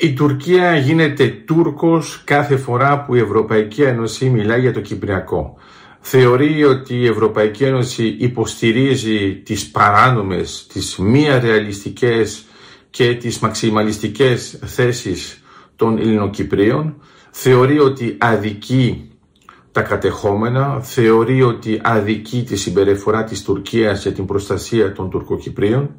Η Τουρκία γίνεται Τούρκος κάθε φορά που η Ευρωπαϊκή Ένωση μιλάει για το Κυπριακό. Θεωρεί ότι η Ευρωπαϊκή Ένωση υποστηρίζει τις παράνομες, τις μη ρεαλιστικές και τις μαξιμαλιστικές θέσεις των Ελληνοκυπρίων. Θεωρεί ότι αδικεί τα κατεχόμενα, θεωρεί ότι αδικεί τη συμπεριφορά της Τουρκίας για την προστασία των Τουρκοκυπρίων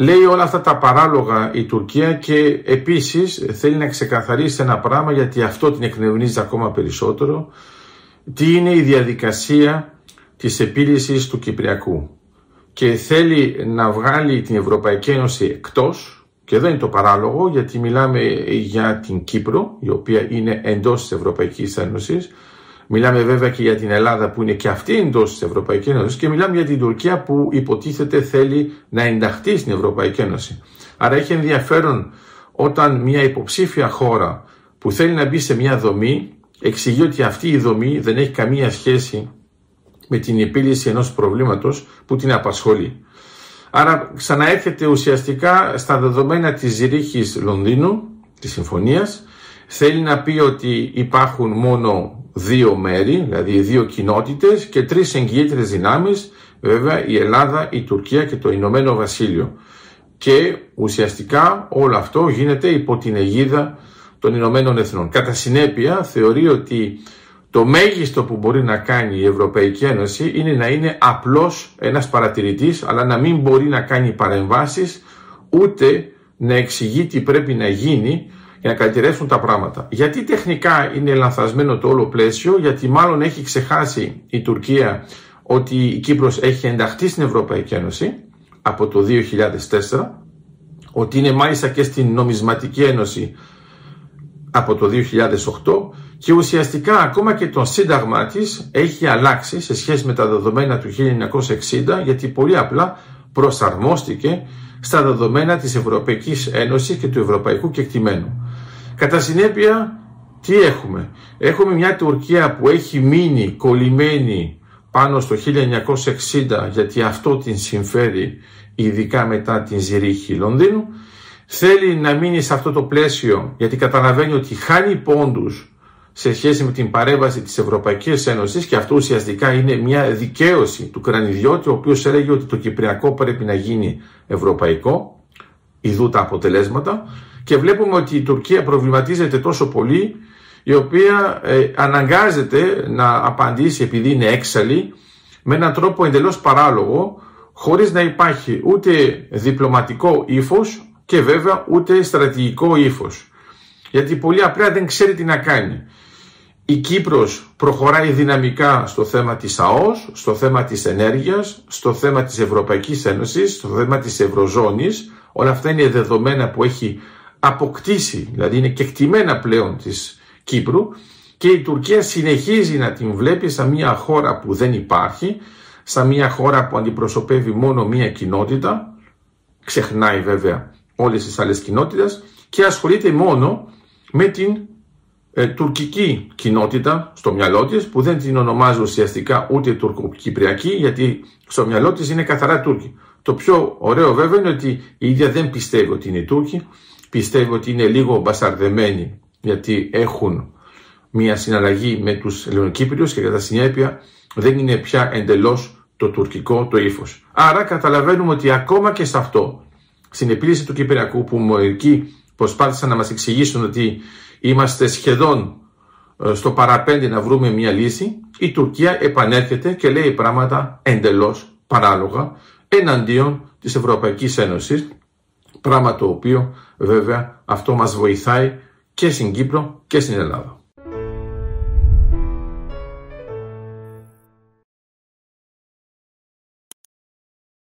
Λέει όλα αυτά τα παράλογα η Τουρκία και επίσης θέλει να ξεκαθαρίσει ένα πράγμα γιατί αυτό την εκνευνίζει ακόμα περισσότερο. Τι είναι η διαδικασία της επίλυσης του Κυπριακού και θέλει να βγάλει την Ευρωπαϊκή Ένωση εκτός και δεν είναι το παράλογο γιατί μιλάμε για την Κύπρο η οποία είναι εντός της Ευρωπαϊκής Ένωσης Μιλάμε βέβαια και για την Ελλάδα που είναι και αυτή εντός της Ευρωπαϊκής Ένωσης και μιλάμε για την Τουρκία που υποτίθεται θέλει να ενταχθεί στην Ευρωπαϊκή Ένωση. Άρα έχει ενδιαφέρον όταν μια υποψήφια χώρα που θέλει να μπει σε μια δομή εξηγεί ότι αυτή η δομή δεν έχει καμία σχέση με την επίλυση ενός προβλήματος που την απασχολεί. Άρα ξαναέρχεται ουσιαστικά στα δεδομένα της Ζηρίχης Λονδίνου, της συμφωνίας, θέλει να πει ότι υπάρχουν μόνο δύο μέρη, δηλαδή δύο κοινότητες και τρεις εγγυήτρες δυνάμεις, βέβαια η Ελλάδα, η Τουρκία και το Ηνωμένο Βασίλειο. Και ουσιαστικά όλο αυτό γίνεται υπό την αιγίδα των Ηνωμένων Εθνών. Κατά συνέπεια θεωρεί ότι το μέγιστο που μπορεί να κάνει η Ευρωπαϊκή Ένωση είναι να είναι απλώς ένας παρατηρητής αλλά να μην μπορεί να κάνει παρεμβάσεις ούτε να εξηγεί τι πρέπει να γίνει για να καλυτερεύσουν τα πράγματα. Γιατί τεχνικά είναι λανθασμένο το όλο πλαίσιο, γιατί μάλλον έχει ξεχάσει η Τουρκία ότι η Κύπρος έχει ενταχθεί στην Ευρωπαϊκή Ένωση από το 2004, ότι είναι μάλιστα και στην Νομισματική Ένωση από το 2008 και ουσιαστικά ακόμα και το σύνταγμα της έχει αλλάξει σε σχέση με τα δεδομένα του 1960 γιατί πολύ απλά προσαρμόστηκε στα δεδομένα της Ευρωπαϊκής Ένωσης και του Ευρωπαϊκού Κεκτημένου. Κατά συνέπεια, τι έχουμε; Έχουμε μια Τουρκία που έχει μείνει κολλημένη πάνω στο 1960 γιατί αυτό την συμφέρει ειδικά μετά την Ζηρίχη Λονδίνου. Θέλει να μείνει σε αυτό το πλαίσιο γιατί καταλαβαίνει ότι χάνει πόντους σε σχέση με την παρέμβαση της Ευρωπαϊκής Ένωσης και αυτό ουσιαστικά είναι μια δικαίωση του Κρανιδιώτη ο οποίος έλεγε ότι το Κυπριακό πρέπει να γίνει ευρωπαϊκό, ειδού τα αποτελέσματα και βλέπουμε ότι η Τουρκία προβληματίζεται τόσο πολύ η οποία ε, αναγκάζεται να απαντήσει επειδή είναι έξαλλη με έναν τρόπο εντελώς παράλογο χωρίς να υπάρχει ούτε διπλωματικό ύφος και βέβαια ούτε στρατηγικό ύφος. Γιατί πολύ απλά δεν ξέρει τι να κάνει. Η Κύπρος προχωράει δυναμικά στο θέμα της ΑΟΣ, στο θέμα της ενέργειας, στο θέμα της Ευρωπαϊκής Ένωσης, στο θέμα της Ευρωζώνης. Όλα αυτά είναι δεδομένα που έχει αποκτήσει, δηλαδή είναι κεκτημένα πλέον της Κύπρου και η Τουρκία συνεχίζει να την βλέπει σαν μια χώρα που δεν υπάρχει, σαν μια χώρα που αντιπροσωπεύει μόνο μια κοινότητα, ξεχνάει βέβαια όλες τις άλλες κοινότητες και ασχολείται μόνο με την ε, τουρκική κοινότητα στο μυαλό της που δεν την ονομάζει ουσιαστικά ούτε τουρκοκυπριακή γιατί στο μυαλό της είναι καθαρά Τούρκοι. Το πιο ωραίο βέβαια είναι ότι η ίδια δεν πιστεύει ότι είναι Τούρκοι, πιστεύει ότι είναι λίγο μπασαρδεμένοι γιατί έχουν μια συναλλαγή με τους Ελληνοκύπριους και κατά συνέπεια δεν είναι πια εντελώς το τουρκικό το ύφος. Άρα καταλαβαίνουμε ότι ακόμα και σε αυτό, στην επίλυση του Κυπριακού που μερικοί προσπάθησαν να μας εξηγήσουν ότι είμαστε σχεδόν ε, στο παραπέντε να βρούμε μια λύση, η Τουρκία επανέρχεται και λέει πράγματα εντελώς παράλογα εναντίον της Ευρωπαϊκής Ένωσης Πράγμα το οποίο βέβαια αυτό μας βοηθάει και στην Κύπρο και στην Ελλάδα.